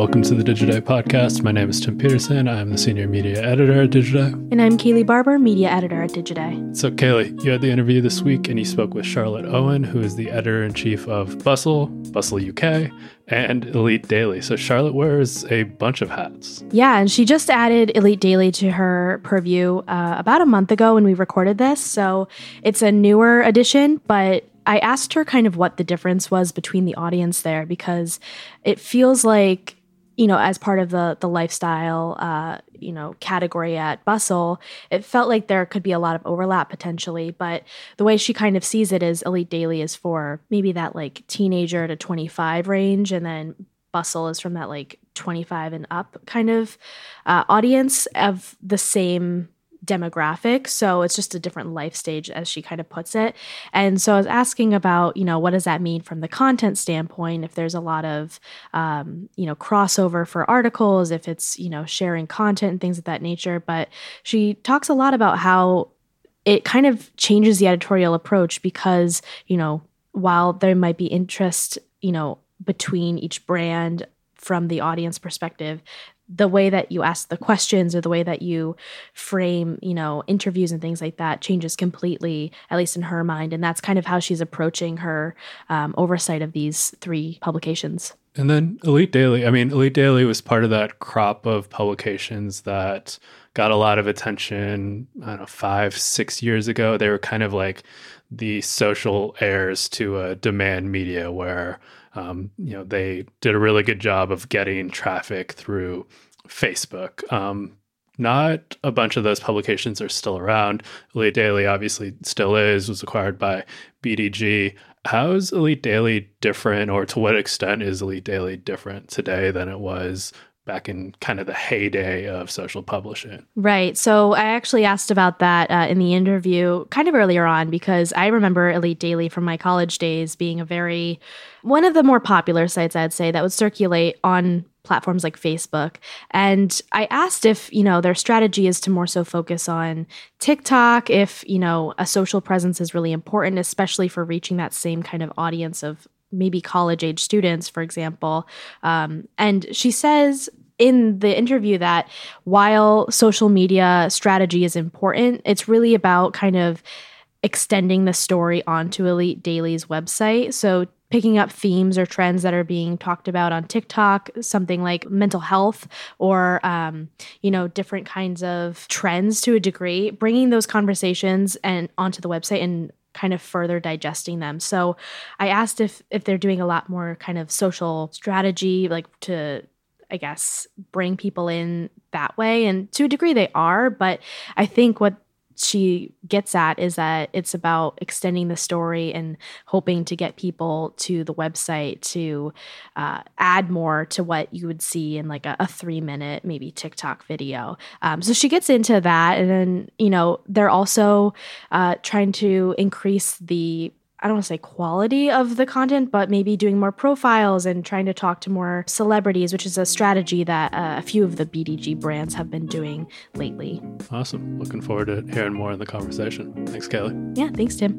welcome to the Digiday podcast. My name is Tim Peterson. I'm the senior media editor at Digiday. And I'm Kaylee Barber, media editor at Digiday. So, Kaylee, you had the interview this week and you spoke with Charlotte Owen, who is the editor in chief of Bustle, Bustle UK, and Elite Daily. So, Charlotte wears a bunch of hats. Yeah, and she just added Elite Daily to her purview uh, about a month ago when we recorded this. So, it's a newer edition, but I asked her kind of what the difference was between the audience there because it feels like you know as part of the the lifestyle uh, you know category at Bustle, it felt like there could be a lot of overlap potentially. But the way she kind of sees it is Elite Daily is for maybe that like teenager to 25 range, and then Bustle is from that like 25 and up kind of uh, audience of the same demographic. So it's just a different life stage, as she kind of puts it. And so I was asking about, you know, what does that mean from the content standpoint? If there's a lot of, um, you know, crossover for articles, if it's, you know, sharing content and things of that nature. But she talks a lot about how it kind of changes the editorial approach because, you know, while there might be interest, you know, between each brand from the audience perspective the way that you ask the questions or the way that you frame, you know, interviews and things like that changes completely, at least in her mind. And that's kind of how she's approaching her um, oversight of these three publications. And then Elite Daily. I mean, Elite Daily was part of that crop of publications that got a lot of attention, I don't know, five, six years ago. They were kind of like the social heirs to a demand media where um, you know, they did a really good job of getting traffic through Facebook. Um, not a bunch of those publications are still around. Elite Daily obviously still is, was acquired by BDG. How is Elite Daily different, or to what extent is Elite Daily different today than it was back in kind of the heyday of social publishing. Right. So I actually asked about that uh, in the interview kind of earlier on because I remember Elite Daily from my college days being a very, one of the more popular sites, I'd say, that would circulate on platforms like Facebook. And I asked if, you know, their strategy is to more so focus on TikTok, if, you know, a social presence is really important, especially for reaching that same kind of audience of maybe college age students, for example. Um, and she says in the interview that while social media strategy is important, it's really about kind of extending the story onto Elite Daily's website. So picking up themes or trends that are being talked about on TikTok, something like mental health or, um, you know, different kinds of trends to a degree, bringing those conversations and onto the website and kind of further digesting them. So I asked if if they're doing a lot more kind of social strategy like to I guess bring people in that way. And to a degree they are, but I think what she gets at is that it's about extending the story and hoping to get people to the website to uh, add more to what you would see in like a, a three minute maybe tiktok video. Um, so she gets into that and then you know they're also uh, trying to increase the I don't want to say quality of the content, but maybe doing more profiles and trying to talk to more celebrities, which is a strategy that uh, a few of the BDG brands have been doing lately. Awesome. Looking forward to hearing more in the conversation. Thanks, Kelly. Yeah, thanks, Tim.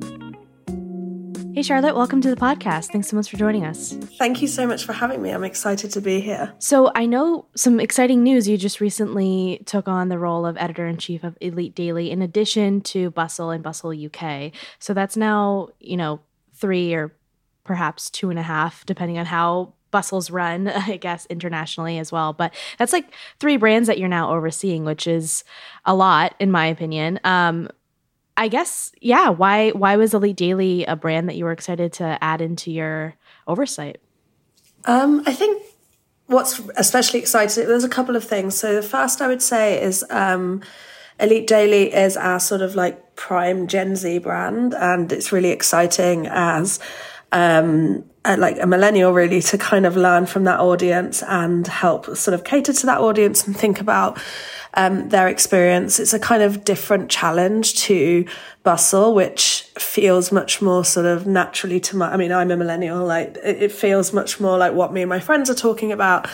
Hey, Charlotte, welcome to the podcast. Thanks so much for joining us. Thank you so much for having me. I'm excited to be here. So, I know some exciting news. You just recently took on the role of editor in chief of Elite Daily in addition to Bustle and Bustle UK. So, that's now, you know, three or perhaps two and a half, depending on how Bustle's run, I guess, internationally as well. But that's like three brands that you're now overseeing, which is a lot, in my opinion. Um, I guess, yeah. Why why was Elite Daily a brand that you were excited to add into your oversight? Um, I think what's especially exciting. There's a couple of things. So the first I would say is um, Elite Daily is our sort of like prime Gen Z brand, and it's really exciting as um, like a millennial really to kind of learn from that audience and help sort of cater to that audience and think about um, their experience. It's a kind of different challenge to bustle, which feels much more sort of naturally to my, I mean, I'm a millennial, like it, it feels much more like what me and my friends are talking about.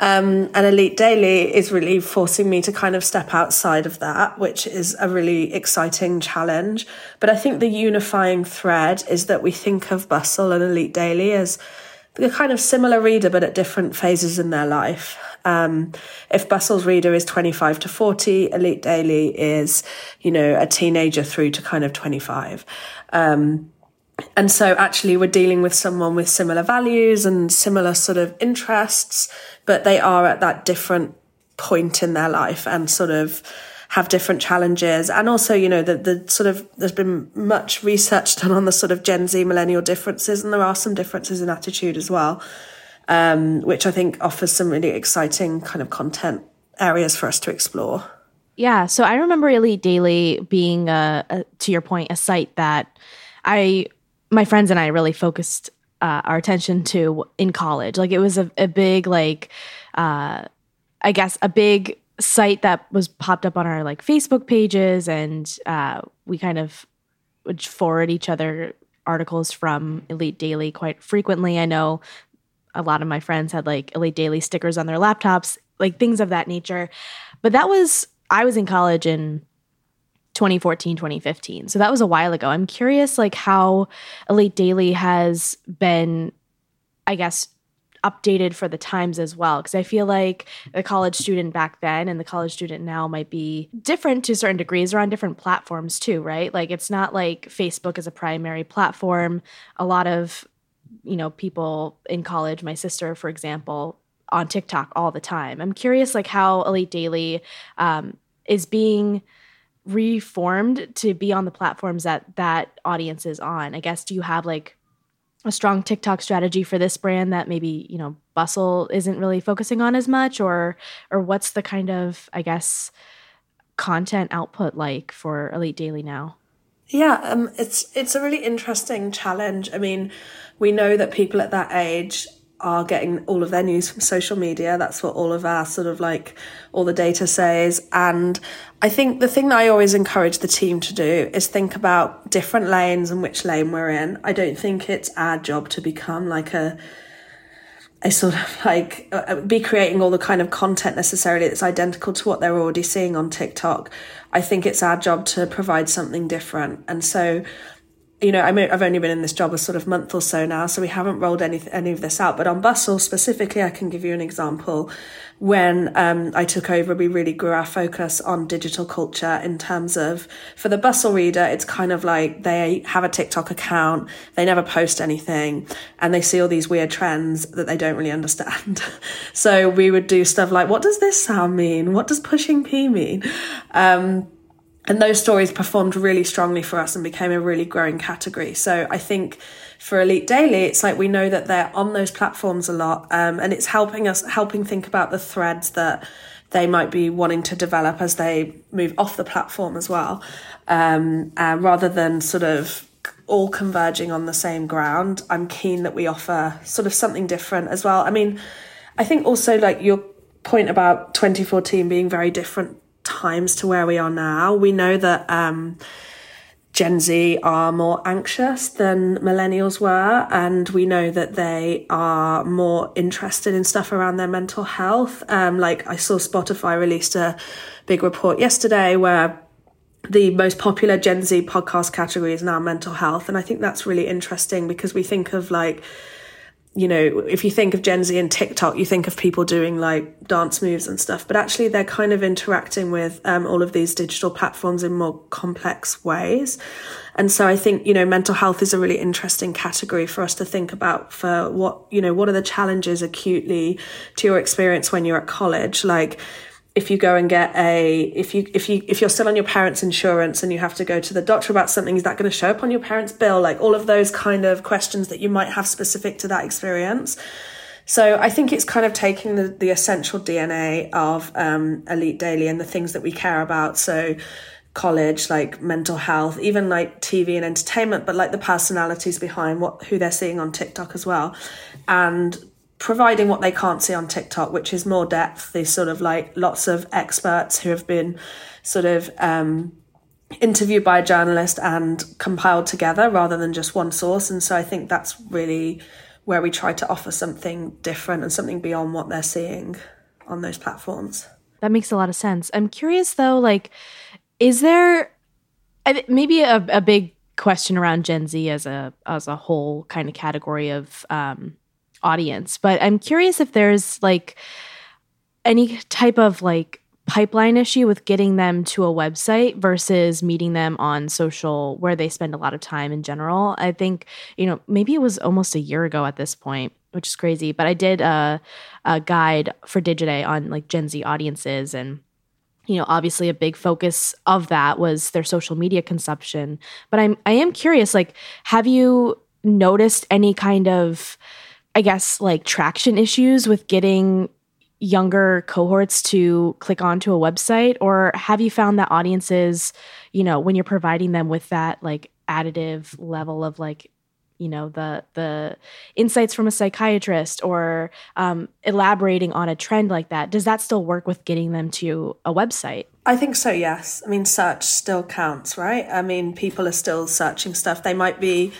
Um, and Elite Daily is really forcing me to kind of step outside of that, which is a really exciting challenge. But I think the unifying thread is that we think of Bustle and Elite Daily as the kind of similar reader, but at different phases in their life. Um, if Bustle's reader is 25 to 40, Elite Daily is, you know, a teenager through to kind of 25. Um, and so actually we're dealing with someone with similar values and similar sort of interests, but they are at that different point in their life and sort of have different challenges. And also, you know, the, the sort of, there's been much research done on the sort of Gen Z millennial differences, and there are some differences in attitude as well, um, which I think offers some really exciting kind of content areas for us to explore. Yeah. So I remember Elite Daily being, a, a, to your point, a site that I, my friends and I really focused uh, our attention to in college. Like it was a, a big, like, uh, I guess, a big site that was popped up on our like Facebook pages, and uh, we kind of would forward each other articles from Elite Daily quite frequently. I know a lot of my friends had like Elite Daily stickers on their laptops, like things of that nature. But that was I was in college in 2014 2015 so that was a while ago. I'm curious like how elite daily has been i guess updated for the times as well because i feel like the college student back then and the college student now might be different to certain degrees. Or on different platforms too right? Like it's not like facebook is a primary platform. A lot of you know people in college my sister for example on tiktok all the time. I'm curious like how elite daily um, is being reformed to be on the platforms that that audience is on i guess do you have like a strong TikTok strategy for this brand that maybe you know Bustle isn't really focusing on as much, or or what's the kind of I guess content output like for Elite Daily now? Yeah, um, it's it's a really interesting challenge. I mean, we know that people at that age are getting all of their news from social media. That's what all of our sort of like all the data says. And I think the thing that I always encourage the team to do is think about different lanes and which lane we're in. I don't think it's our job to become like a a sort of like uh, uh be creating all the kind of content necessarily that's identical to what they're already seeing on TikTok. I think it's our job to provide something different. And so you know, I I've only been in this job a sort of month or so now, so we haven't rolled any any of this out. But on Bustle specifically, I can give you an example. When um, I took over, we really grew our focus on digital culture in terms of for the Bustle reader, it's kind of like they have a TikTok account, they never post anything, and they see all these weird trends that they don't really understand. so we would do stuff like, "What does this sound mean? What does pushing P mean?" Um, and those stories performed really strongly for us and became a really growing category. So I think for Elite Daily, it's like we know that they're on those platforms a lot, um, and it's helping us helping think about the threads that they might be wanting to develop as they move off the platform as well, um, uh, rather than sort of all converging on the same ground. I'm keen that we offer sort of something different as well. I mean, I think also like your point about 2014 being very different times to where we are now. We know that um, Gen Z are more anxious than millennials were, and we know that they are more interested in stuff around their mental health. Um, like I saw Spotify released a big report yesterday where the most popular Gen Z podcast category is now mental health. And I think that's really interesting because we think of like you know, if you think of Gen Z and TikTok, you think of people doing like dance moves and stuff, but actually they're kind of interacting with um, all of these digital platforms in more complex ways. And so I think, you know, mental health is a really interesting category for us to think about for what, you know, what are the challenges acutely to your experience when you're at college? Like, if you go and get a if you if you if you're still on your parents insurance and you have to go to the doctor about something is that going to show up on your parents bill? Like all of those kind of questions that you might have specific to that experience. So i think it's kind of taking the, the essential dna of um, elite daily and the things that we care about. So college like mental health even like tv and entertainment but like the personalities behind what who they're seeing on tiktok as well. And providing what they can't see on TikTok, which is more depth. There's sort of like lots of experts who have been sort of um, interviewed by a journalist and compiled together rather than just one source. And so I think that's really where we try to offer something different and something beyond what they're seeing on those platforms. That makes a lot of sense. I'm curious though, like, is there maybe a, a big question around Gen Z as a as a whole kind of category of um, audience. But I'm curious if there's like any type of like pipeline issue with getting them to a website versus meeting them on social where they spend a lot of time in general. I think, you know, maybe it was almost a year ago at this point, which is crazy, but I did a, a guide for Digiday on like Gen Z audiences and you know obviously a big focus of that was their social media consumption but i'm i am curious like have you noticed any kind of i guess like traction issues with getting younger cohorts to click onto a website? Or have you found that audiences you know when you're providing them with that like additive level of like you know the the insights from a psychiatrist or um, elaborating on a trend like that does that still work with getting them to a website? I think so yes. I mean search still counts right? I mean people are still searching stuff. They might be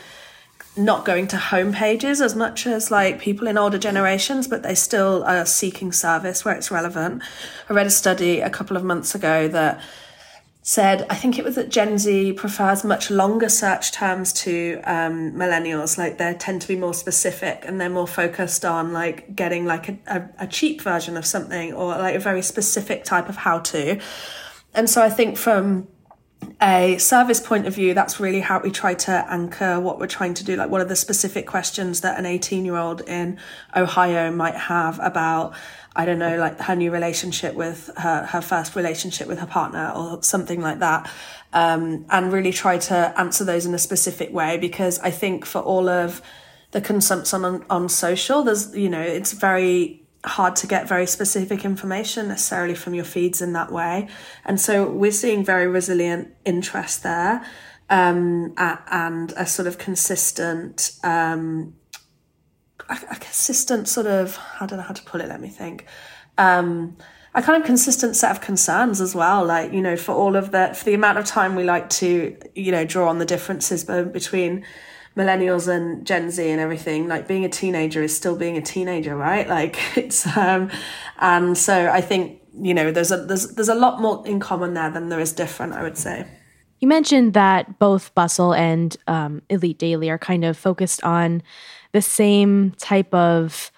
not going to home pages as much as like people in older generations, but they still are seeking service where it's relevant. I read a study a couple of months ago that said, I think it was that Gen Z prefers much longer search terms to um, millennials. Like they tend to be more specific and they're more focused on like getting like a, a, a cheap version of something or like a very specific type of how to. And so I think from a service point of view, that's really how we try to anchor what we're trying to do. Like, what are the specific questions that an 18 year old in Ohio might have about, I don't know, like her new relationship with her, her first relationship with her partner or something like that. Um, and really try to answer those in a specific way because I think for all of the consumption on, on social, there's, you know, it's very hard to get very specific information necessarily from your feeds in that way. And so we're seeing very resilient interest there um, and a sort of consistent, um, a, consistent sort of, I don't know how to put it, let me think. Um, a kind of consistent set of concerns as well. Like, you know, for all of the, for the amount of time we like to, you know, draw on the differences between millennials and Gen Z and everything, like being a teenager is still being a teenager, right? Like it's um and so I think, you know, there's a there's there's a lot more in common there than there is different, I would say. You mentioned that both Bustle and um, Elite Daily are kind of focused on the same type of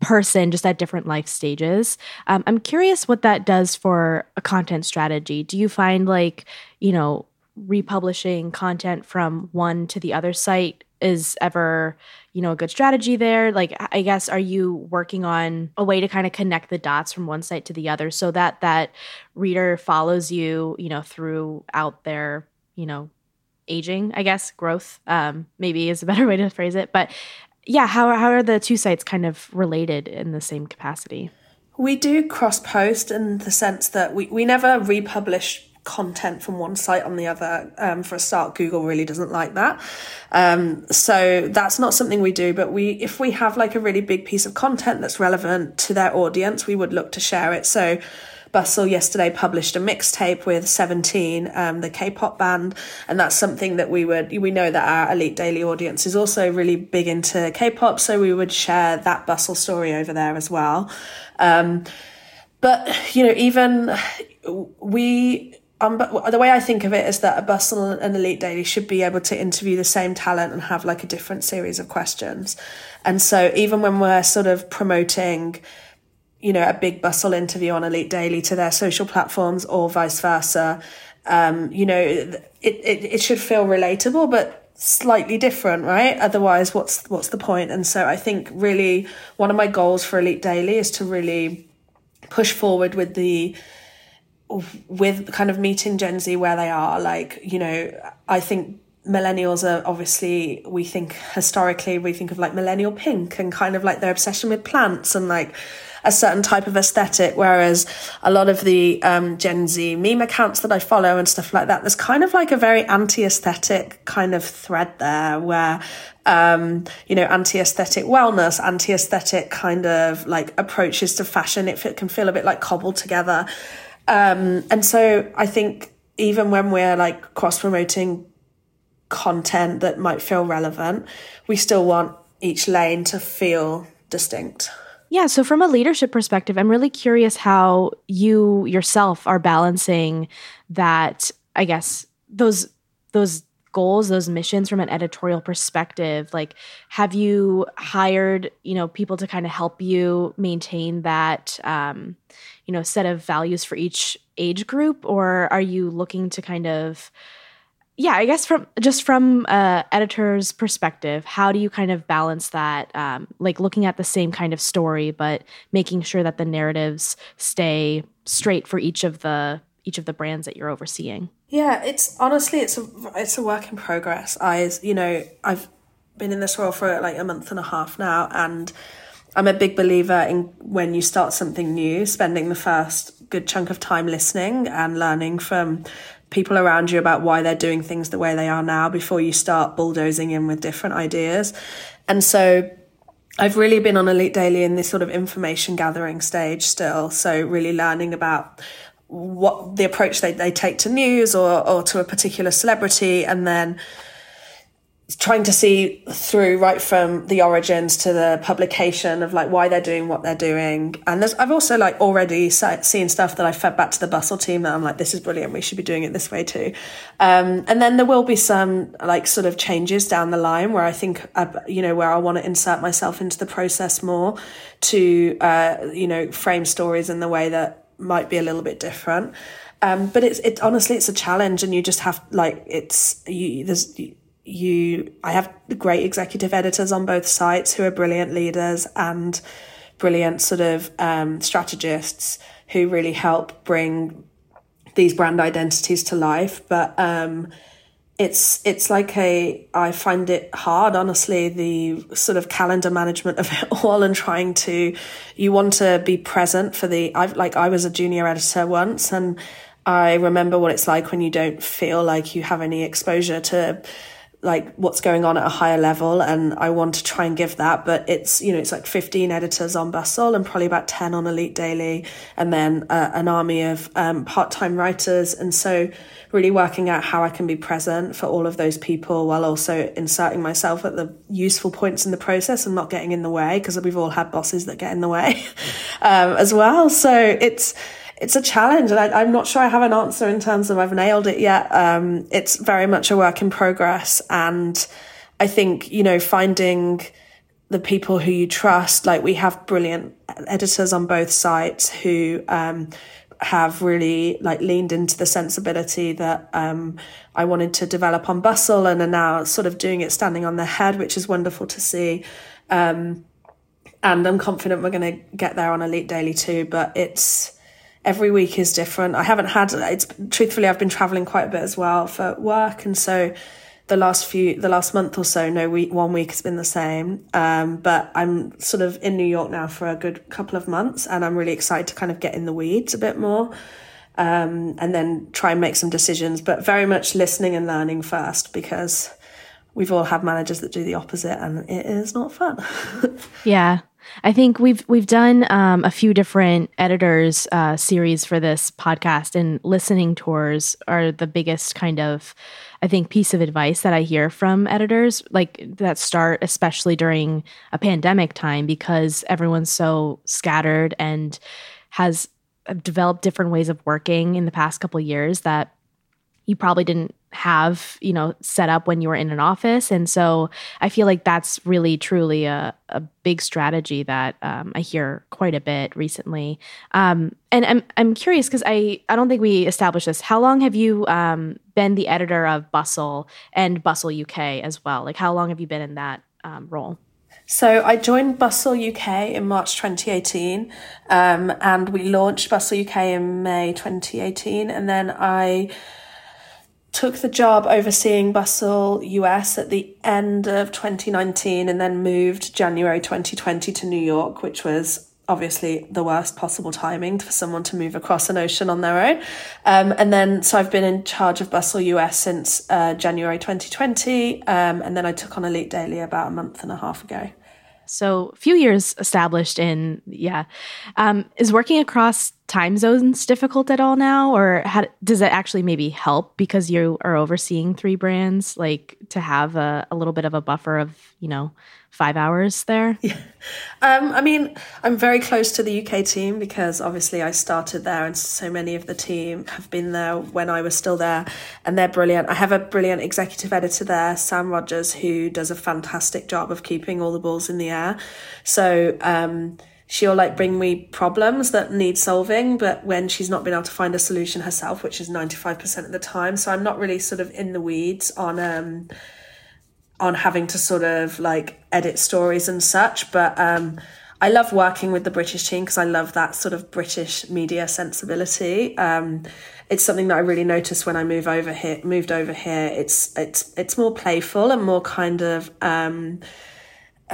person, just at different life stages. Um, I'm curious what that does for a content strategy. Do you find like, you know, republishing content from one to the other site is ever you know a good strategy there. Like i guess are you working on a way to kind of connect the dots from one site to the other so that that reader follows you you know throughout their you know aging i guess growth? Um maybe is a better way to phrase it. But yeah how, how are the two sites kind of related in the same capacity? We do cross post in the sense that we, we never republish content from one site on the other. Um, for a start, Google really doesn't like that. Um, so that's not something we do. But we, if we have like a really big piece of content that's relevant to their audience, we would look to share it. So. Bustle yesterday published a mixtape with 17, um, the K-pop band, and that's something that we would we know that our Elite Daily audience is also really big into K-pop, so we would share that Bustle story over there as well. Um, but you know, even we um, the way I think of it is that a Bustle and Elite Daily should be able to interview the same talent and have like a different series of questions. And so even when we're sort of promoting, you know, a big Bustle interview on Elite Daily to their social platforms or vice versa, um, you know, it, it, it should feel relatable, but slightly different, right? Otherwise, what's, what's the point? And so I think really one of my goals for Elite Daily is to really push forward with the, with kind of meeting Gen Z where they are, like, you know, I think millennials are obviously, we think historically, we think of like millennial pink and kind of like their obsession with plants and like a certain type of aesthetic. Whereas a lot of the um, Gen Z meme accounts that I follow and stuff like that, there's kind of like a very anti aesthetic kind of thread there where um, you know, anti-aesthetic wellness, anti-aesthetic kind of like approaches to fashion. It can feel a bit like cobbled together. Um, and so I think even when we're like cross promoting content that might feel relevant, we still want each lane to feel distinct. Yeah, so from a leadership perspective, I'm really curious how you yourself are balancing that, I guess, those those goals those missions from an editorial perspective like have you hired you know people to kind of help you maintain that um, you know set of values for each age group or are you looking to kind of yeah i guess from just from uh editor's perspective how do you kind of balance that um, like looking at the same kind of story but making sure that the narratives stay straight for each of the each of the brands that you're overseeing? Yeah it's honestly it's a it's a work in progress. I you know i've been in this role for like a month and a half now and i'm a big believer in when you start something new spending the first good chunk of time listening and learning from people around you about why they're doing things the way they are now before you start bulldozing in with different ideas and so I've really been on Elite Daily in this sort of information gathering stage still. So, really learning about what the approach they, they take to news or, or to a particular celebrity and then trying to see through right from the origins to the publication of like why they're doing what they're doing. And there's i've also like already seen stuff that i fed back to the bustle team that i'm like this is brilliant. We should be doing it this way too. Um, and then there will be some like sort of changes down the line where i think uh, you know where i want to insert myself into the process more to uh, you know frame stories in the way that might be a little bit different. Um, but it's it honestly it's a challenge, and you just have like it's you there's you I have great executive editors on both sites who are brilliant leaders and brilliant sort of um, strategists who really help bring these brand identities to life. But um, it's it's like a I find it hard honestly the sort of calendar management of it all and trying to you want to be present for the I've like I was a junior editor once and I remember what it's like when you don't feel like you have any exposure to like what's going on at a higher level and I want to try and give that but it's you know it's like 15 editors on Bustle and probably about 10 on Elite Daily and then uh, an army of um, part-time writers and so really working out how I can be present for all of those people while also inserting myself at the useful points in the process and not getting in the way because we've all had bosses that get in the way um, as well. So it's it's a challenge, and I, am not sure I have an answer in terms of I've nailed it yet. Um, it's very much a work in progress, and I think you know finding the people who you trust. Like we have brilliant editors on both sites who um, have really like leaned into the sensibility that um, I wanted to develop on Bustle, and are now sort of doing it standing on their head, which is wonderful to see. Um, and I'm confident we're going to get there on Elite Daily too. But it's every week is different. I haven't had it's truthfully I've been traveling quite a bit as well for work, and so the last few the last month or so, no week one week has been the same. Um, but I'm sort of in New York now for a good couple of months, and I'm really excited to kind of get in the weeds a bit more. Um, and then try and make some decisions, but very much listening and learning first because we've all had managers that do the opposite and it is not fun. yeah. I think we've we've done um, a few different editors uh, series for this podcast, and listening tours are the biggest kind of, I think, piece of advice that I hear from editors, like that start especially during a pandemic time because everyone's so scattered and has developed different ways of working in the past couple years that you probably didn't have you know set up when you were in an office. And so i feel like that's really truly a, a big strategy that um, i hear quite a bit recently. Um, and i'm, I'm curious because i i don't think we established this. How long have you um, been the editor of bustle and bustle uk as well? Like how long have you been in that um, role? So I joined Bustle UK in March 2018, um, and we launched Bustle UK in May 2018, and then I took the job overseeing Bustle US at the end of 2019 and then moved January 2020 to New York, which was obviously the worst possible timing for someone to move across an ocean on their own. Um, and then, so I've been in charge of Bustle US since uh, January 2020. Um, and then I took on Elite Daily about a month and a half ago. So, a few years established in, yeah. Um, is working across time zones difficult at all now, or how, does it actually maybe help because you are overseeing three brands, like to have a, a little bit of a buffer of you know five hours there? Yeah. Um, I mean, I'm very close to the UK team because obviously I started there, and so many of the team have been there when I was still there, and they're brilliant. I have a brilliant executive editor there, Sam Rogers, who does a fantastic job of keeping all the balls in the air. So, um, she'll like bring me problems that need solving but when she's not been able to find a solution herself which is 95% of the time so i'm not really sort of in the weeds on um on having to sort of like edit stories and such but um I love working with the British team because I love that sort of British media sensibility. Um, it's something that I really noticed when I move over here. Moved over here, it's it's it's more playful and more kind of um,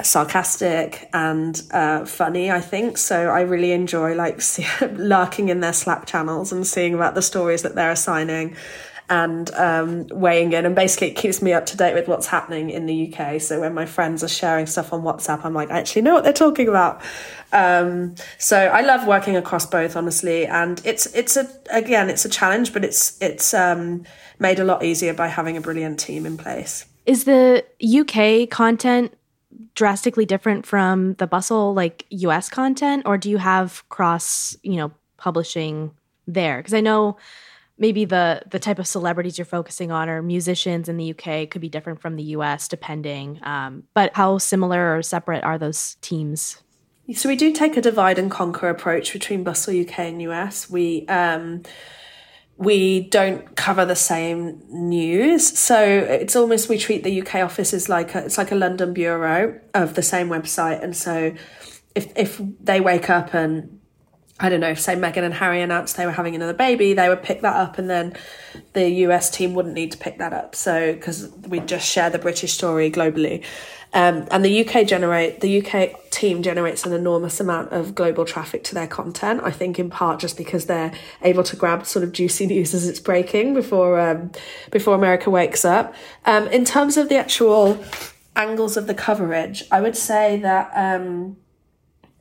sarcastic and uh, funny i think. So i really enjoy like see, lurking in their slack channels and seeing about the stories that they're assigning and um, weighing in. And basically it keeps me up to date with what's happening in the uk so when my friends are sharing stuff on whatsapp i'm like i actually know what they're talking about. Um, so i love working across both honestly. And it's it's a again it's a challenge but it's it's um, made a lot easier by having a brilliant team in place. Is the uk content drastically different from the bustle like us content or do you have cross you know publishing there? Because i know maybe the the type of celebrities you're focusing on or musicians in the uk could be different from the us depending um, but how similar or separate are those teams? So we do take a divide and conquer approach between bustle uk and us we um, we don't cover the same news. So it's almost we treat the UK office as like a, it's like a London bureau of the same website. And so if if they wake up and I don't know, if say Meghan and Harry announced they were having another baby, they would pick that up and then the US team wouldn't need to pick that up. So because we just share the British story globally. Um, and the UK generate the UK team generates an enormous amount of global traffic to their content. I think in part just because they're able to grab sort of juicy news as it's breaking before um, before America wakes up. Um, in terms of the actual angles of the coverage, I would say that um,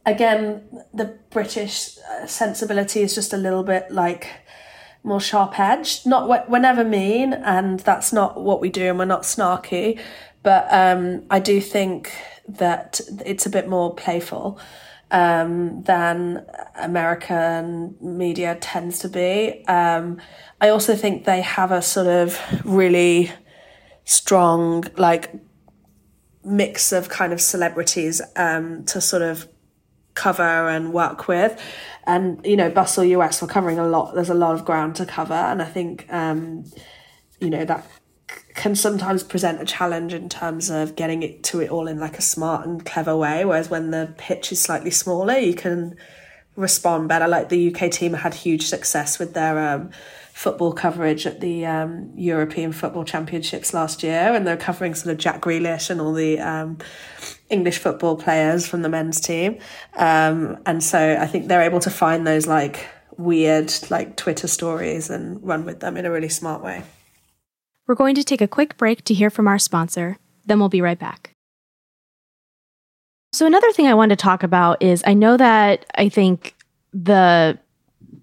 again the British uh, sensibility is just a little bit like more sharp edged. Not we're never mean, and that's not what we do, and we're not snarky. But um, I do think that it's a bit more playful um, than American media tends to be. Um, I also think they have a sort of really strong, like, mix of kind of celebrities um, to sort of cover and work with. And, you know, Bustle US, we're covering a lot, there's a lot of ground to cover. And I think, um, you know, that can sometimes present a challenge in terms of getting it to it all in like a smart and clever way. Whereas when the pitch is slightly smaller, you can respond better. Like the UK team had huge success with their um, football coverage at the um, European Football Championships last year, and they're covering sort of Jack Grealish and all the um, English football players from the men's team. Um, and so I think they're able to find those like weird like Twitter stories and run with them in a really smart way. We're going to take a quick break to hear from our sponsor, then we'll be right back. So, another thing I wanted to talk about is I know that I think the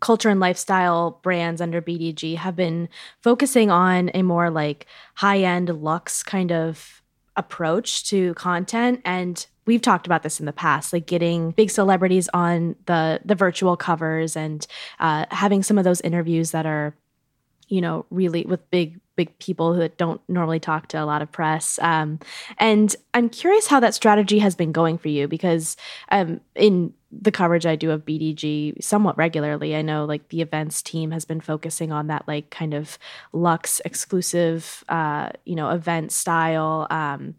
culture and lifestyle brands under BDG have been focusing on a more like high end luxe kind of approach to content. And we've talked about this in the past like getting big celebrities on the the virtual covers and uh, having some of those interviews that are you know really with big big people that don't normally talk to a lot of press. Um, and I'm curious how that strategy has been going for you because um, in the coverage I do of BDG somewhat regularly, I know like the events team has been focusing on that like kind of luxe exclusive, uh, you know, event style. Um,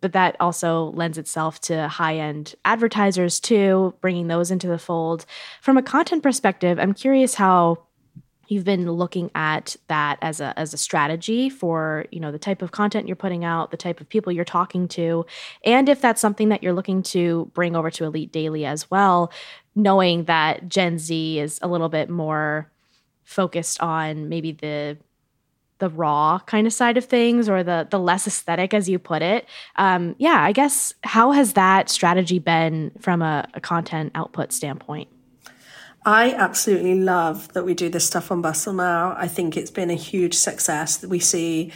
but that also lends itself to high end advertisers too, bringing those into the fold. From a content perspective, I'm curious how you've been looking at that as a as a strategy for you know the type of content you're putting out the type of people you're talking to and if that's something that you're looking to bring over to elite daily as well knowing that gen z is a little bit more focused on maybe the the raw kind of side of things or the the less aesthetic as you put it. Um, yeah i guess how has that strategy been from a, a content output standpoint I absolutely love that we do this stuff on Bustle now. I think it's been a huge success. We see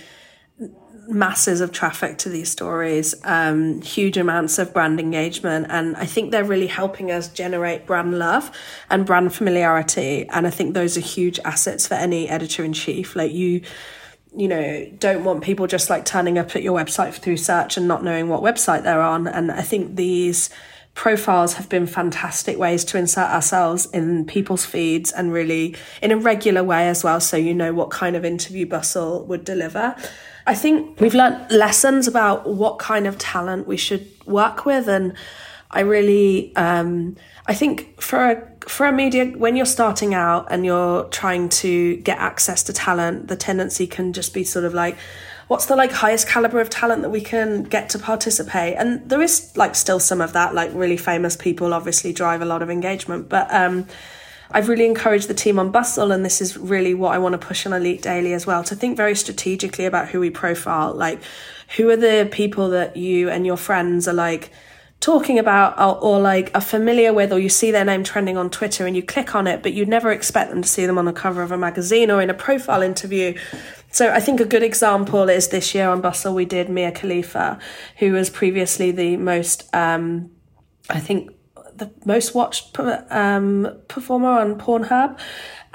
masses of traffic to these stories, um, huge amounts of brand engagement, and I think they're really helping us generate brand love and brand familiarity. And I think those are huge assets for any editor in chief. Like you, you know, don't want people just like turning up at your website through search and not knowing what website they're on. And I think these profiles have been fantastic ways to insert ourselves in people's feeds and really in a regular way as well so you know what kind of interview bustle would deliver. I think we've learnt lessons about what kind of talent we should work with and i really um, i think for a for a media when you're starting out and you're trying to get access to talent the tendency can just be sort of like what's the like highest caliber of talent that we can get to participate and there is like still some of that like really famous people obviously drive a lot of engagement but um I've really encouraged the team on Bustle, and this is really what I want to push on Elite Daily as well to think very strategically about who we profile. Like, who are the people that you and your friends are like talking about or, or, like are familiar with or you see their name trending on Twitter and you click on it but you'd never expect them to see them on the cover of a magazine or in a profile interview. So I think a good example is this year on Bustle we did Mia Khalifa who was previously the most um, I think the most watched um, performer on Pornhub.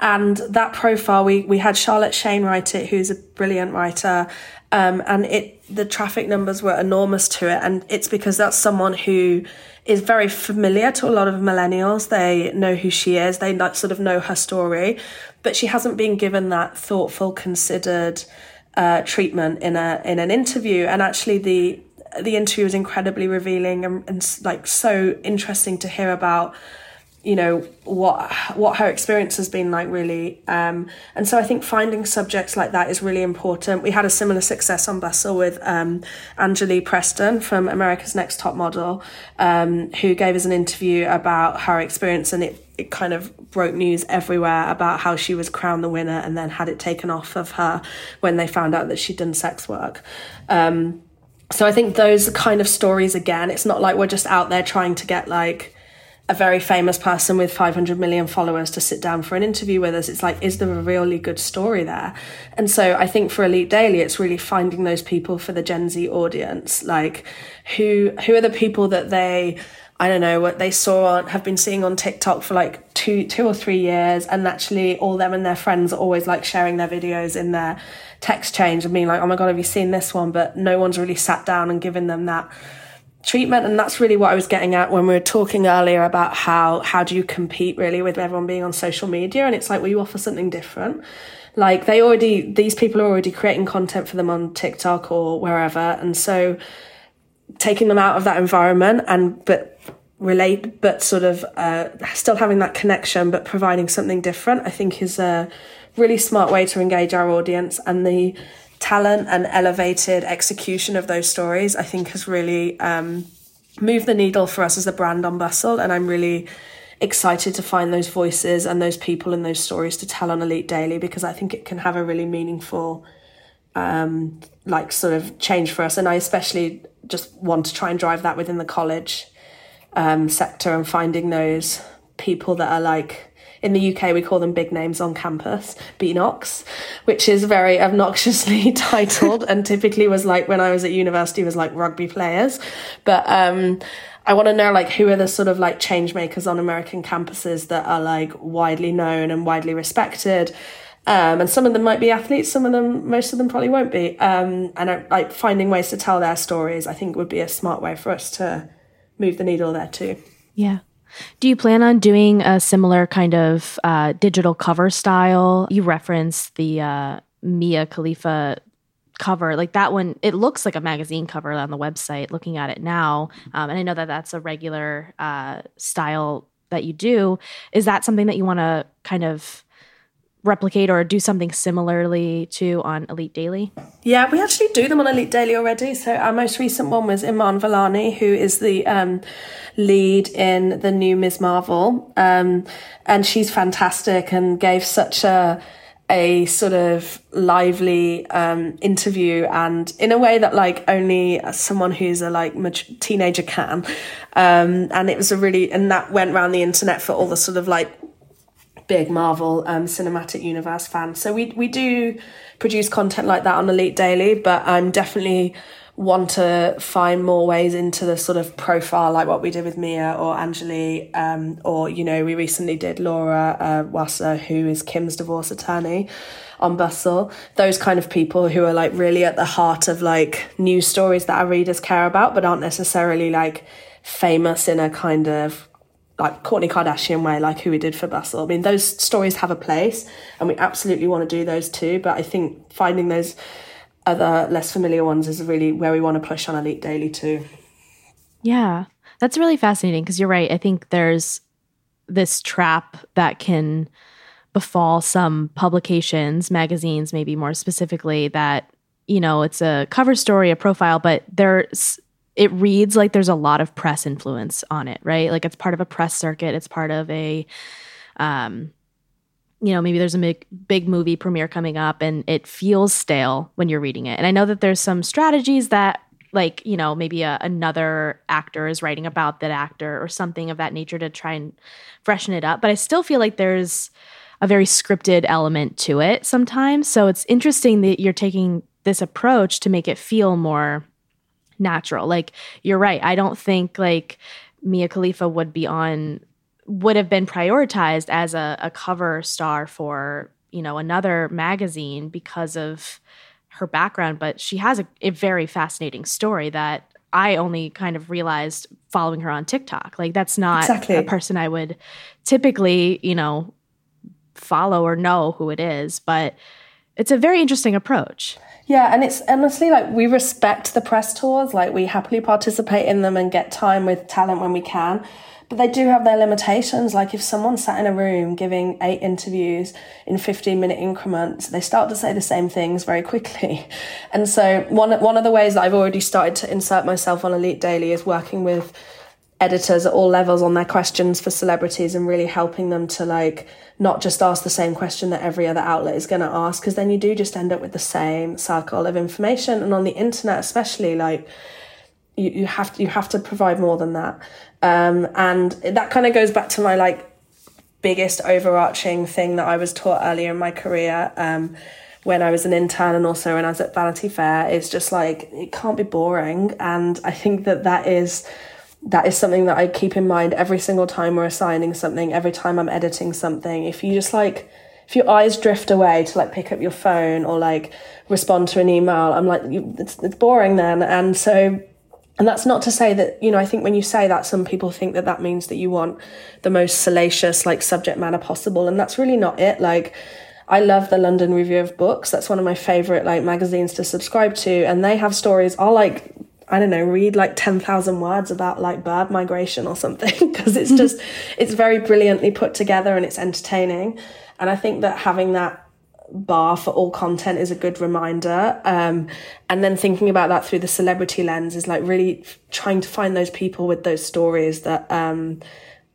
And that profile we we had Charlotte Shane write it who's a brilliant writer. Um, and it the traffic numbers were enormous to it, and it's because that's someone who is very familiar to a lot of millennials. They know who she is, they like sort of know her story, but she hasn't been given that thoughtful, considered uh, treatment in a in an interview. And actually, the the interview was incredibly revealing and, and like so interesting to hear about you know what what her experience has been like really. Um, and so i think finding subjects like that is really important. We had a similar success on bustle with um, preston from america's next top model um, who gave us an interview about her experience and it, it kind of broke news everywhere about how she was crowned the winner and then had it taken off of her when they found out that she'd done sex work. Um, so i think those kind of stories again it's not like we're just out there trying to get like a very famous person with 500 million followers to sit down for an interview with us. It's like, is there a really good story there? And so I think for Elite Daily, it's really finding those people for the Gen Z audience. Like, who who are the people that they I don't know what they saw have been seeing on TikTok for like two two or three years, and actually all them and their friends are always like sharing their videos in their text change and being like, "Oh my god, have you seen this one?" But no one's really sat down and given them that treatment. And that's really what I was getting at when we were talking earlier about how how do you compete really with everyone being on social media? And it's like well you offer something different. Like they already these people are already creating content for them on TikTok or wherever. And so taking them out of that environment and but relate but sort of uh, still having that connection but providing something different I think is a really smart way to engage our audience and the talent and elevated execution of those stories, I think has really um, moved the needle for us as a brand on Bustle. And I'm really excited to find those voices and those people and those stories to tell on Elite Daily because I think it can have a really meaningful, um, like, sort of change for us. And I especially just want to try and drive that within the college um, sector and finding those people that are like, in the UK, we call them big names on campus, BNOCs, which is very obnoxiously titled and typically was like when I was at university was like rugby players. But, um, I want to know like who are the sort of like change makers on American campuses that are like widely known and widely respected. Um, and some of them might be athletes, some of them, most of them probably won't be. Um, and uh, like finding ways to tell their stories, I think would be a smart way for us to move the needle there too. Yeah. Do you plan on doing a similar kind of uh, digital cover style? You referenced the uh, Mia Khalifa cover. Like that one it looks like a magazine cover on the website looking at it now. Um, and i know that that's a regular uh, style that you do. Is that something that you want to kind of replicate or do something similarly to on Elite Daily? Yeah, we actually do them on Elite Daily already. So our most recent one was Iman Vellani, who is the um, lead in the new Ms. Marvel. Um, and she's fantastic and gave such a a sort of lively um, interview and in a way that like only someone who's a like teenager can um, and it was a really and that went around the internet for all the sort of like big Marvel um, cinematic universe fan. So we we do produce content like that on Elite Daily, but I'm definitely want to find more ways into the sort of profile like what we did with Mia or Angelea um, or you know we recently did Laura uh, Wasser who is Kim's divorce attorney on Bustle those kind of people who are like really at the heart of like news stories that our readers care about but aren't necessarily like famous in a kind of like Kourtney Kardashian way, like who we did for Bustle. I mean, those stories have a place, and we absolutely want to do those too. But I think finding those other less familiar ones is really where we want to push on Elite Daily too. Yeah, that's really fascinating because you're right. I think there's this trap that can befall some publications, magazines, maybe more specifically, that, you know, it's a cover story, a profile, but there's, it reads like there's a lot of press influence on it, right? Like it's part of a press circuit, it's part of a, um, you know, maybe there's a big, big movie premiere coming up and it feels stale when you're reading it. And I know that there's some strategies that, like, you know, maybe a, another actor is writing about that actor or something of that nature to try and freshen it up. But I still feel like there's a very scripted element to it sometimes. So it's interesting that you're taking this approach to make it feel more natural. Like, you're right. I don't think like Mia Khalifa would be on would have been prioritized as a, a cover star for you know another magazine because of her background but she has a, a, very fascinating story that i only kind of realized following her on tiktok like that's not exactly. a person i would typically you know follow or know who it is but it's a very interesting approach yeah, and it's honestly like we respect the press tours, like we happily participate in them and get time with talent when we can. But they do have their limitations. Like if someone sat in a room giving eight interviews in 15 minute increments, they start to say the same things very quickly. And so one, one of the ways that I've already started to insert myself on Elite Daily is working with editors at all levels on their questions for celebrities and really helping them to like not just ask the same question that every other outlet is going to ask because then you do just end up with the same cycle of information. And on the internet especially like you, you have to you have to provide more than that. Um, and that kind of goes back to my like biggest overarching thing that I was taught earlier in my career um, when I was an intern and also when I was at Vanity Fair is just like it can't be boring. And I think that that is that is something that I keep in mind every single time we're assigning something every time I'm editing something if you just like if your eyes drift away to like pick up your phone or like respond to an email I'm like it's, it's boring then and so and that's not to say that, you know, I think when you say that, some people think that that means that you want the most salacious, like, subject matter possible. And that's really not it. Like, I love the London Review of Books. That's one of my favorite, like, magazines to subscribe to. And they have stories. I'll, like, I don't know, read like 10,000 words about like bird migration or something because it's just, it's very brilliantly put together and it's entertaining. And I think that having that bar for all content is a good reminder. Um, and then thinking about that through the celebrity lens is like really trying to find those people with those stories that um,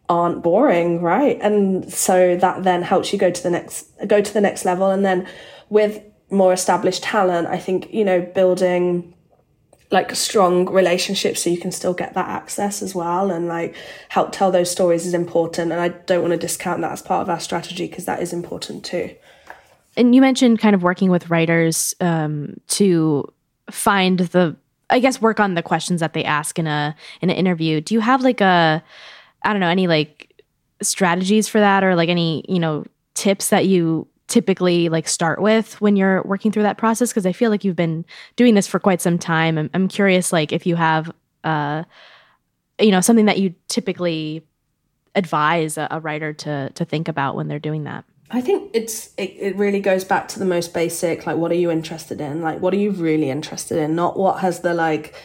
aren't boring, right? And so that then helps you go to the next go to the next level. And then with more established talent, I think you know building like strong relationships so you can still get that access as well and like help tell those stories is important and i don't want to discount that as part of our strategy because that is important too. And you mentioned kind of working with writers um, to find the i guess work on the questions that they ask in a in an interview. Do you have like a i don't know any like strategies for that or like any you know tips that you typically like start with when you're working through that process because i feel like you've been doing this for quite some time i'm, I'm curious like if you have uh you know something that you typically advise a, a writer to to think about when they're doing that I think it's it, it really goes back to the most basic, like what are you interested in? Like what are you really interested in? Not what has the like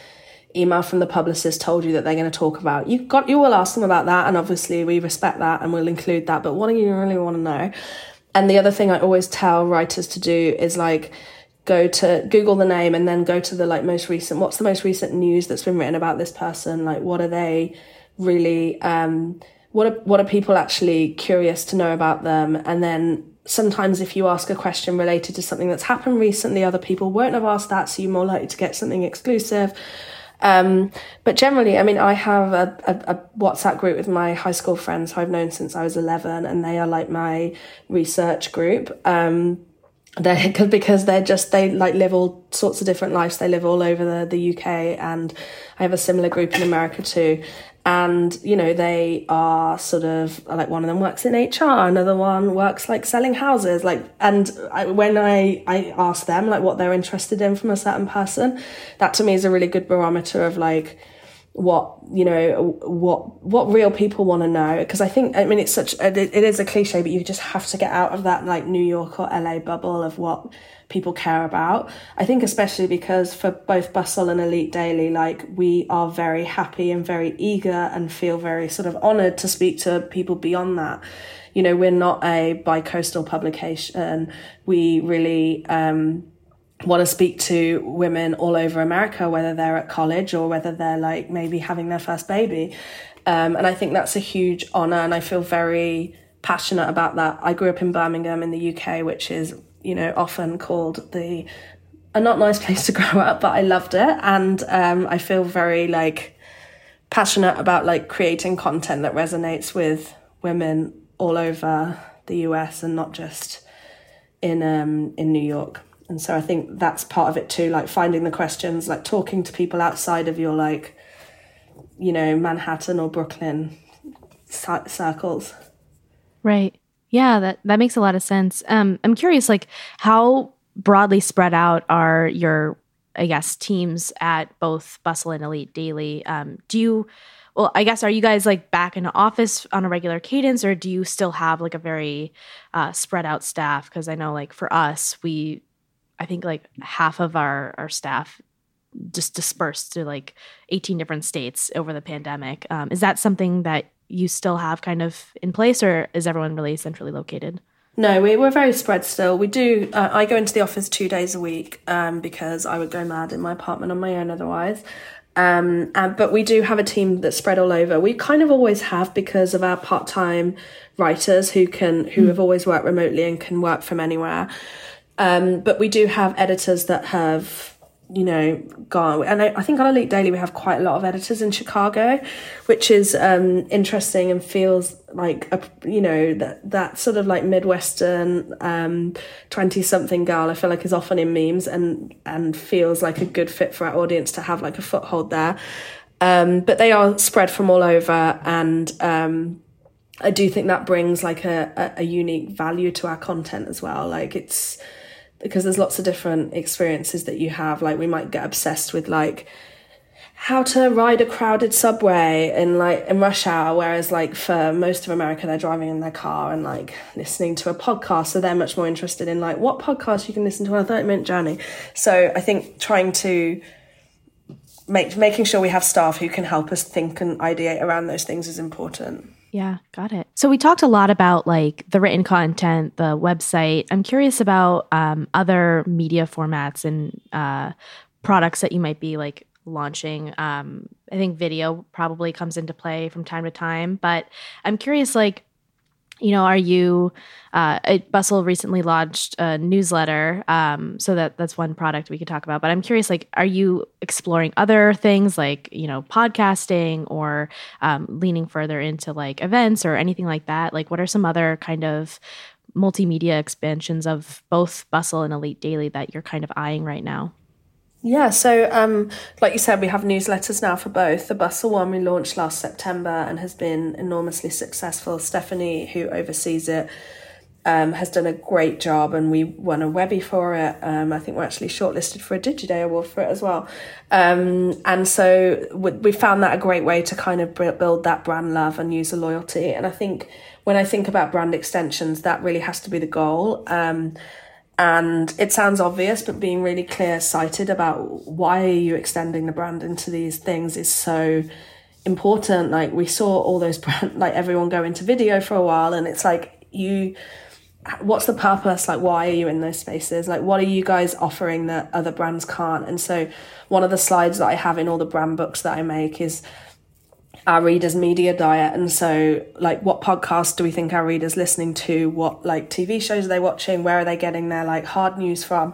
email from the publicist told you that they're going to talk about. You got you will ask them about that and obviously we respect that and we'll include that, but what do you really want to know? And the other thing I always tell writers to do is like go to Google the name and then go to the like most recent what's the most recent news that's been written about this person? Like what are they really um what are, what are people actually curious to know about them? And then sometimes if you ask a question related to something that's happened recently, other people won't have asked that, so you're more likely to get something exclusive. Um, but generally, I mean, I have a, a, a, WhatsApp group with my high school friends who I've known since I was 11, and they are like my research group. Um, they because they're just they like live all sorts of different lives they live all over the, the uk and i have a similar group in america too and you know they are sort of like one of them works in hr another one works like selling houses. Like and I, when i i ask them like what they're interested in from a certain person that to me is a really good barometer of like what you know what what real people want to know because i think i mean it's such it, is a cliche but you just have to get out of that like new york or la bubble of what people care about. I think especially because for both bustle and elite daily like we are very happy and very eager and feel very sort of honored to speak to people beyond that. You know we're not a bi-coastal publication. We really um want to speak to women all over America, whether they're at college or whether they're like maybe having their first baby. Um, and I think that's a huge honor, and I feel very passionate about that. I grew up in Birmingham in the UK, which is, you know, often called the a not nice place to grow up, but I loved it. And um, I feel very like passionate about like creating content that resonates with women all over the US and not just in um, in New York and so i think that's part of it too like finding the questions like talking to people outside of your like you know manhattan or brooklyn circles. Right. Yeah that that makes a lot of sense. Um i'm curious like how broadly spread out are your i guess teams at both bustle and elite daily? Um do you well i guess are you guys like back in the office on a regular cadence or do you still have like a very uh, spread out staff? Because i know like for us we I think like half of our our staff just dispersed to like 18 different states over the pandemic. Um, is that something that you still have kind of in place, or is everyone really centrally located? No, we, we're very spread still. We do. Uh, I go into the office two days a week um, because I would go mad in my apartment on my own otherwise. Um, and, but we do have a team that's spread all over. We kind of always have because of our part-time writers who can who mm. have always worked remotely and can work from anywhere. Um, but we do have editors that have, you know, gone. And I, I, think on Elite Daily we have quite a lot of editors in Chicago, which is um, interesting and feels like a, you know that that sort of like Midwestern twenty um, something girl. I feel like is often in memes and and feels like a good fit for our audience to have like a foothold there. Um, but they are spread from all over and um, I do think that brings like a, a, a, unique value to our content as well. Like it's because there's lots of different experiences that you have. Like we might get obsessed with like how to ride a crowded subway in like in rush hour, whereas like for most of America they're driving in their car and like listening to a podcast. So they're much more interested in like what podcast you can listen to on a 30 minute journey. So I think trying to make making sure we have staff who can help us think and ideate around those things is important. Yeah, got it. So we talked a lot about like the written content, the website. I'm curious about um, other media formats and uh, products that you might be like launching. Um, I think video probably comes into play from time to time, but I'm curious, like you know, are you? Uh, Bustle recently launched a newsletter, um, so that that's one product we could talk about. But I'm curious, like, are you exploring other things like you know podcasting or um, leaning further into like events or anything like that? Like, what are some other kind of multimedia expansions of both Bustle and Elite Daily that you're kind of eyeing right now? Yeah, so um, like you said, we have newsletters now for both. The Bustle one we launched last September and has been enormously successful. Stephanie, who oversees it, um, has done a great job, and we won a Webby for it. Um, I think we're actually shortlisted for a Digiday award for it as well. Um, and so we, we found that a great way to kind of build that brand love and user loyalty. And I think when I think about brand extensions, that really has to be the goal. And it sounds obvious, but being really clear sighted about why are you extending the brand into these things is so important. Like we saw all those brand, like everyone go into video for a while, and it's like you, what's the purpose? Like why are you in those spaces? Like what are you guys offering that other brands can't? And so one of the slides that I have in all the brand books that I make is our readers media diet and so like what podcasts do we think our readers listening to what like tv shows are they watching where are they getting their like hard news from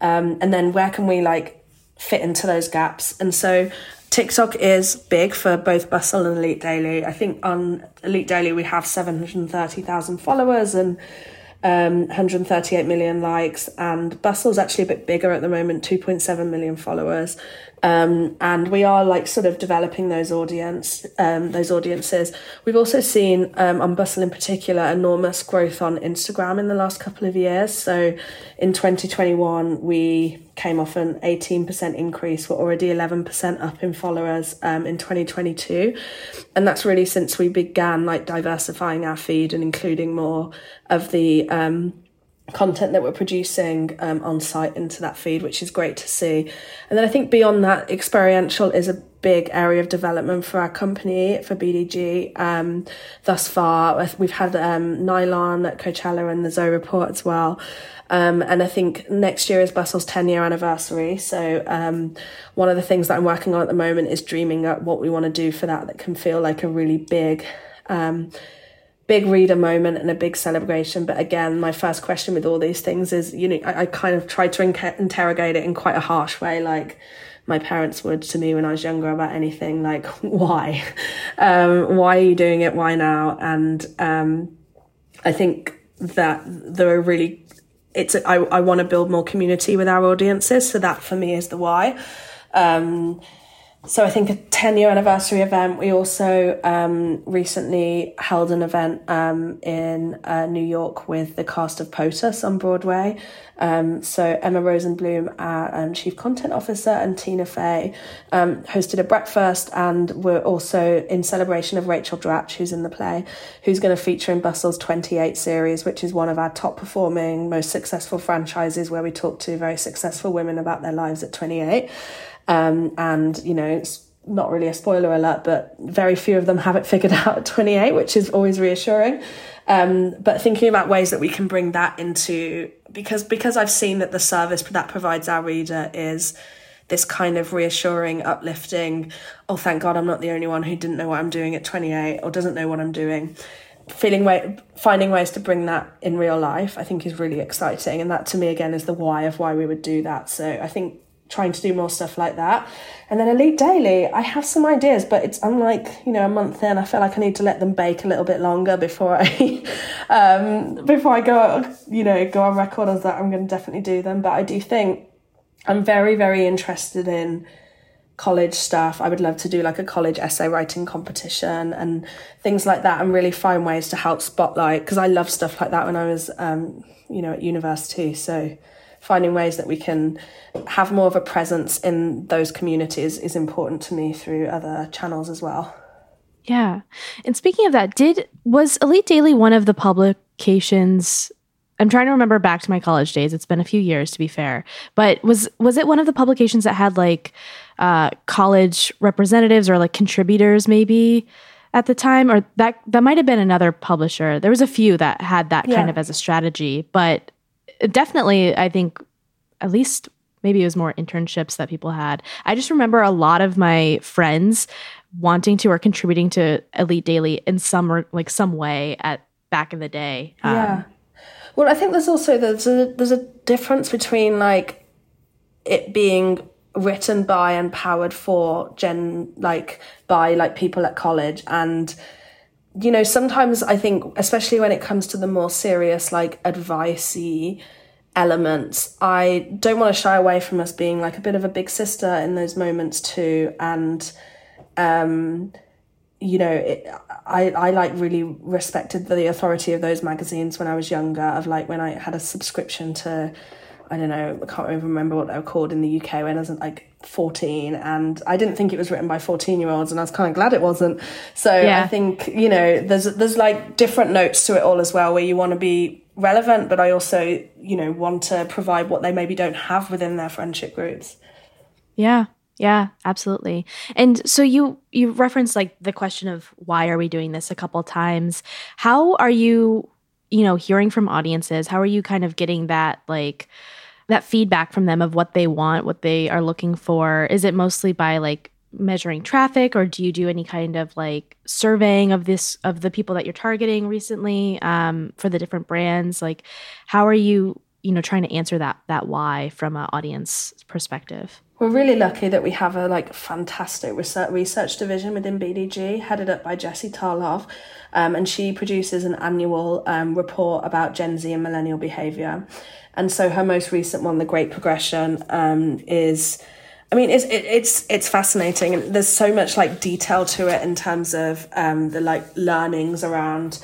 um, and then where can we like fit into those gaps. And so TikTok is big for both Bustle and Elite Daily. I think on Elite Daily we have 730,000 followers and um, 138 million likes, and Bustle's actually a bit bigger at the moment, 2.7 million followers. Um, and we are like sort of developing those audience, um, those audiences. We've also seen um, on Bustle in particular enormous growth on Instagram in the last couple of years. So in 2021, we came off an 18% increase. We're already 11% up in followers um, in 2022. And that's really since we began like diversifying our feed and including more of the um, content that we're producing um, on site into that feed, which is great to see. And then I think beyond that, experiential is a big area of development for our company, for BDG. Um, thus far, we've had um, Nylon at Coachella and the Zoe Report as well. Um, and I think next year is Bustle's 10 year anniversary. So, um, one of the things that I'm working on at the moment is dreaming up what we want to do for that that can feel like a really big, um, big reader moment and a big celebration. But again, my first question with all these things is, you know, I, I kind of tried to inca- interrogate it in quite a harsh way, like my parents would to me when I was younger about anything, like, why? Um, why are you doing it? Why now? And, um, I think that there are really, it's, a, I, I want to build more community with our audiences. So that for me is the why. Um, so I think a 10 year anniversary event. We also um, recently held an event um, in uh, New York with the cast of POTUS on Broadway. Um, so Emma Rosenblum, our um, chief content officer, and Tina Fey um, hosted a breakfast, and we're also in celebration of Rachel Dratch, who's in the play, who's going to feature in Bustle's 28 series, which is one of our top performing, most successful franchises, where we talk to very successful women about their lives at 28. Um, and, you know, it's not really a spoiler alert, but very few of them have it figured out at 28, which is always reassuring. Um, but thinking about ways that we can bring that into, because, because I've seen that the service that provides our reader is this kind of reassuring, uplifting, oh, thank God I'm not the only one who didn't know what I'm doing at 28 or doesn't know what I'm doing. Feeling way, finding ways to bring that in real life, I think is really exciting. And that to me, again, is the why of why we would do that. So I think trying to do more stuff like that. And then Elite Daily, I have some ideas, but it's unlike, you know, a month in, I feel like I need to let them bake a little bit longer before I um before I go you know, go on record as that I'm gonna definitely do them. But I do think I'm very, very interested in college stuff. I would love to do like a college essay writing competition and things like that and really find ways to help spotlight because I love stuff like that when I was um, you know, at university. So finding ways that we can have more of a presence in those communities is important to me through other channels as well. Yeah. And speaking of that, did was Elite Daily one of the publications I'm trying to remember back to my college days. It's been a few years to be fair. But was was it one of the publications that had like uh, college representatives or like contributors maybe at the time or that that might have been another publisher. There was a few that had that yeah. kind of as a strategy, but definitely, I think at least maybe it was more internships that people had. I just remember a lot of my friends wanting to or contributing to Elite Daily in some like some way at back in the day. Um, yeah. Well, I think there's also there's a there's a difference between like it being written by and powered for gen like by like people at college and you know, sometimes I think, especially when it comes to the more serious, like advicey elements, I don't want to shy away from us being like a bit of a big sister in those moments too. And, um, you know, it, I, I like really respected the authority of those magazines when I was younger, of like when I had a subscription to, I don't know, I can't even remember what they were called in the UK when I was like 14 and I didn't think it was written by 14 year olds and I was kind of glad it wasn't. So yeah. I think, you know, there's, there's like different notes to it all as well where you want to be relevant, but I also, you know, want to provide what they maybe don't have within their friendship groups. Yeah. Yeah, absolutely. And so you you referenced like the question of why are we doing this a couple times. How are you, you know, hearing from audiences? How are you kind of getting that like that feedback from them of what they want, what they are looking for? Is it mostly by like measuring traffic or do you do any kind of like surveying of this of the people that you're targeting recently um, for the different brands? Like how are you you know trying to answer that that why from an audience perspective? We're really lucky that we have a like fantastic research research division within BDG, headed up by jesse Tarlov, um, and she produces an annual um, report about Gen Z and millennial behavior. And so her most recent one, The Great Progression, um, is. I mean, it's it, it's it's fascinating, and there's so much like detail to it in terms of um, the like learnings around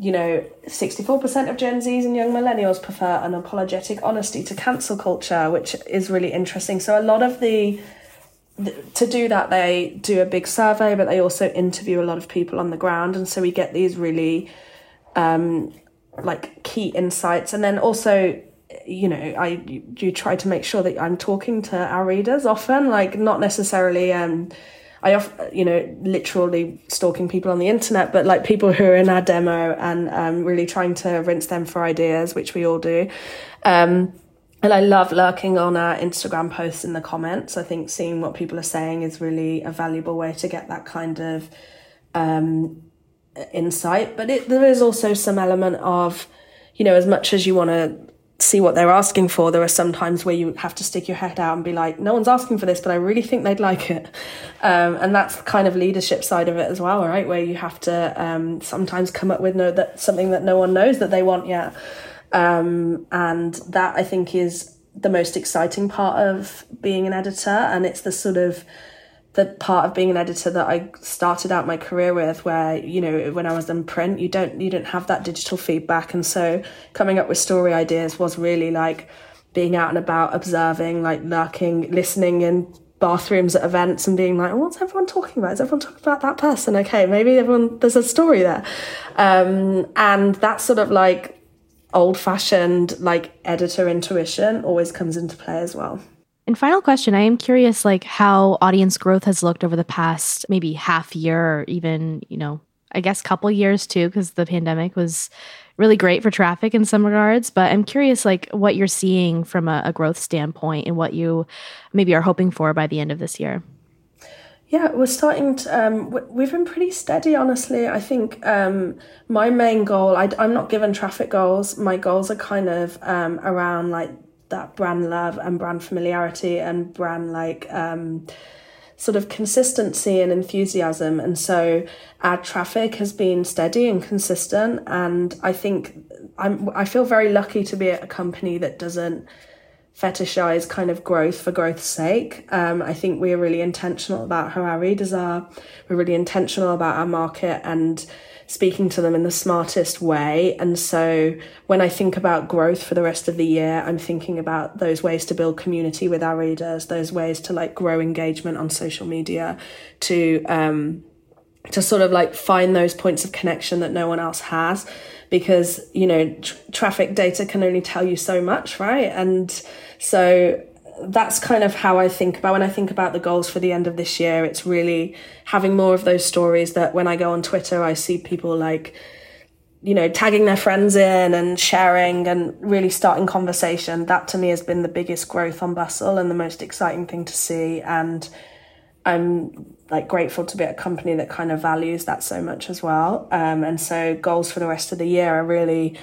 you know, 64% of Gen Zs and young millennials prefer unapologetic honesty to cancel culture, which is really interesting. So a lot of the, to do that, they do a big survey, but they also interview a lot of people on the ground, and so we get these really, um, like key insights, and then also. You know, I do try to make sure that I'm talking to our readers often, like not necessarily um, I often, you know, literally stalking people on the internet, but like people who are in our demo and um, really trying to rinse them for ideas, which we all do. Um, and I love lurking on our Instagram posts in the comments. I think seeing what people are saying is really a valuable way to get that kind of um, insight. But it, there is also some element of, you know, as much as you want to see what they're asking for. There are some times where you have to stick your head out and be like, no one's asking for this, but I really think they'd like it. Um, and that's kind of leadership side of it as well, right? Where you have to um, sometimes come up with no, that something that no one knows that they want yet. Um, and that I think is the most exciting part of being an editor. And it's the sort of, the part of being an editor that I started out my career with where you know when I was in print you don't you don't have that digital feedback. And so coming up with story ideas was really like being out and about observing like lurking listening in bathrooms at events and being like oh, what's everyone talking about? Is everyone talking about that person? Okay maybe everyone there's a story there. Um, and that sort of like old fashioned like editor intuition always comes into play as well and final question, I am curious like how audience growth has looked over the past maybe half year or even, you know, I guess couple years too because the pandemic was really great for traffic in some regards, but I'm curious like what you're seeing from a, a growth standpoint and what you maybe are hoping for by the end of this year. Yeah, we're starting to, um, we've been pretty steady, honestly. I think um, my main goal, I, am not given traffic goals. My goals are kind of um, around like that brand love and brand familiarity and brand like um, sort of consistency and enthusiasm. And so our traffic has been steady and consistent. And I think I'm I feel very lucky to be at a company that doesn't fetishize kind of growth for growth's sake. Um, I think we're really intentional about who our readers are. We're really intentional about our market and speaking to them in the smartest way. And so when I think about growth for the rest of the year, I'm thinking about those ways to build community with our readers, those ways to like grow engagement on social media, to um, to sort of like find those points of connection that no one else has because you know tr- traffic data can only tell you so much right and so that's kind of how I think about when I think about the goals for the end of this year. It's really having more of those stories that when I go on Twitter, I see people like, you know, tagging their friends in and sharing and really starting conversation. That to me has been the biggest growth on Bustle and the most exciting thing to see. And I'm like grateful to be at a company that kind of values that so much as well. Um, and so goals for the rest of the year are really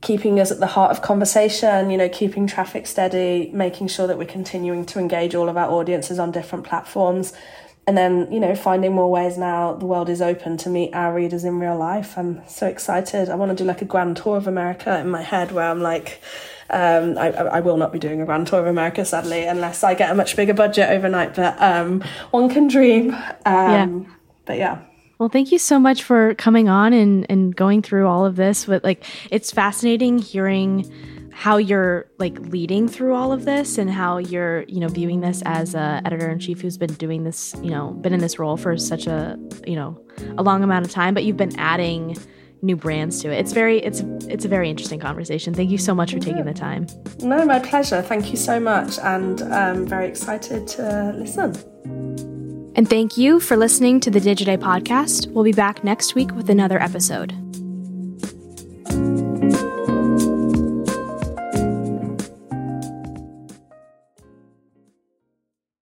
keeping us at the heart of conversation, you know, keeping traffic steady, making sure that we're continuing to engage all of our audiences on different platforms. And then, you know, finding more ways now the world is open to meet our readers in real life. I'm so excited. I want to do like a grand tour of America in my head where I'm like, um, I, I will not be doing a grand tour of America, sadly, unless I get a much bigger budget overnight. But um, one can dream. Um, yeah. But yeah. Well, thank you so much for coming on and, and going through all of this. With like, it's fascinating hearing how you're like leading through all of this and how you're you know viewing this as a editor in chief who's been doing this you know been in this role for such a you know a long amount of time but you've been adding new brands to it. It's very it's it's a very interesting conversation. Thank you so much for taking the time. No my pleasure. Thank you so much and i'm very excited to listen. And thank you for listening to the Digiday podcast. We'll be back next week with another episode.